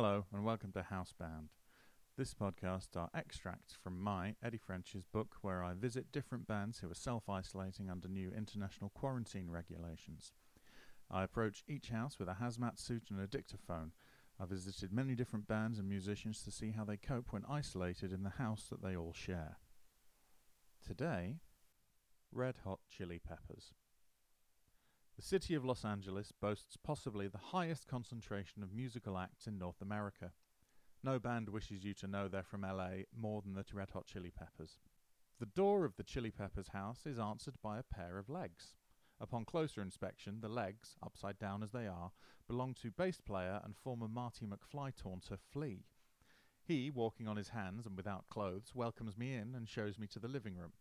Hello, and welcome to Housebound. This podcast are extracts from my, Eddie French's book, where I visit different bands who are self isolating under new international quarantine regulations. I approach each house with a hazmat suit and a dictaphone. I visited many different bands and musicians to see how they cope when isolated in the house that they all share. Today, Red Hot Chili Peppers. The city of Los Angeles boasts possibly the highest concentration of musical acts in North America. No band wishes you to know they're from LA more than the Red Hot Chili Peppers. The door of the Chili Peppers house is answered by a pair of legs. Upon closer inspection, the legs, upside down as they are, belong to bass player and former Marty McFly taunter Flea. He, walking on his hands and without clothes, welcomes me in and shows me to the living room.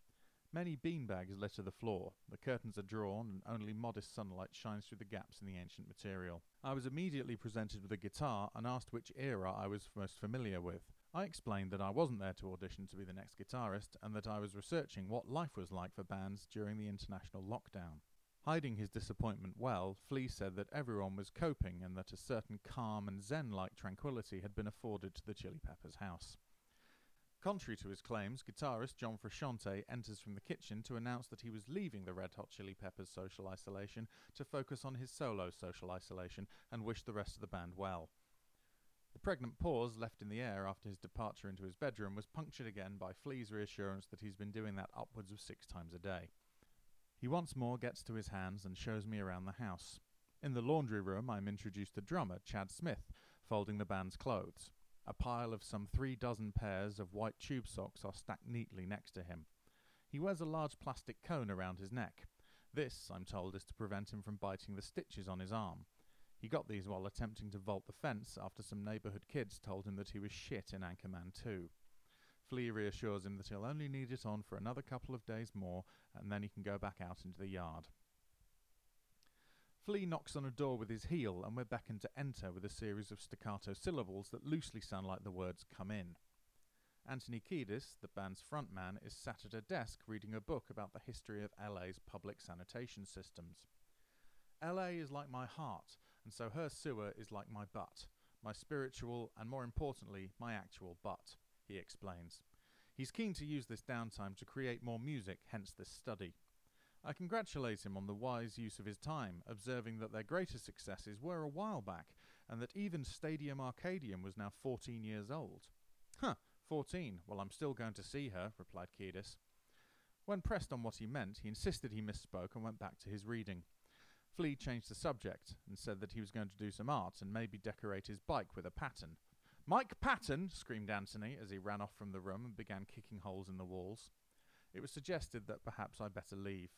Many beanbags litter the floor. The curtains are drawn, and only modest sunlight shines through the gaps in the ancient material. I was immediately presented with a guitar and asked which era I was most familiar with. I explained that I wasn't there to audition to be the next guitarist, and that I was researching what life was like for bands during the international lockdown. Hiding his disappointment well, Flea said that everyone was coping and that a certain calm and zen like tranquility had been afforded to the Chili Peppers house. Contrary to his claims, guitarist John Frusciante enters from the kitchen to announce that he was leaving the Red Hot Chili Peppers social isolation to focus on his solo social isolation and wish the rest of the band well. The pregnant pause left in the air after his departure into his bedroom was punctured again by Flea's reassurance that he's been doing that upwards of six times a day. He once more gets to his hands and shows me around the house. In the laundry room, I'm introduced to drummer Chad Smith, folding the band's clothes. A pile of some three dozen pairs of white tube socks are stacked neatly next to him. He wears a large plastic cone around his neck. This, I'm told, is to prevent him from biting the stitches on his arm. He got these while attempting to vault the fence after some neighbourhood kids told him that he was shit in Anchorman 2. Flea reassures him that he'll only need it on for another couple of days more, and then he can go back out into the yard. Flea knocks on a door with his heel, and we're beckoned to enter with a series of staccato syllables that loosely sound like the words come in. Anthony Kiedis, the band's frontman, is sat at a desk reading a book about the history of LA's public sanitation systems. LA is like my heart, and so her sewer is like my butt, my spiritual and more importantly, my actual butt, he explains. He's keen to use this downtime to create more music, hence this study. I congratulate him on the wise use of his time, observing that their greatest successes were a while back, and that even Stadium Arcadium was now 14 years old. Huh, 14. Well, I'm still going to see her, replied Kiedis. When pressed on what he meant, he insisted he misspoke and went back to his reading. Flea changed the subject and said that he was going to do some art and maybe decorate his bike with a pattern. Mike Patton! screamed Anthony as he ran off from the room and began kicking holes in the walls. It was suggested that perhaps I'd better leave.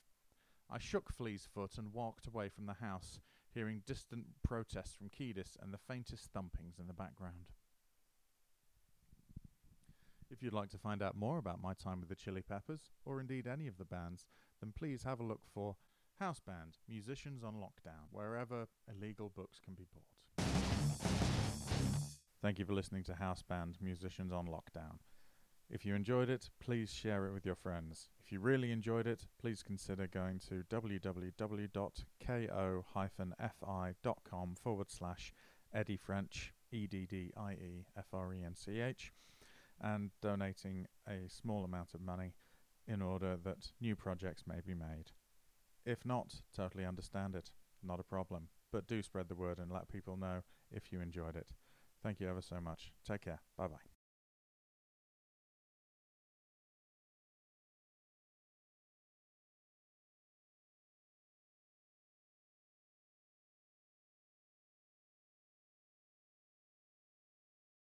I shook Flea's foot and walked away from the house, hearing distant protests from Kiedis and the faintest thumpings in the background. If you'd like to find out more about my time with the Chili Peppers, or indeed any of the bands, then please have a look for House Band Musicians on Lockdown, wherever illegal books can be bought. Thank you for listening to House Band Musicians on Lockdown. If you enjoyed it, please share it with your friends. If you really enjoyed it, please consider going to www.ko-fi.com forward slash Eddie French, E D D I E F R E N C H, and donating a small amount of money in order that new projects may be made. If not, totally understand it. Not a problem. But do spread the word and let people know if you enjoyed it. Thank you ever so much. Take care. Bye bye.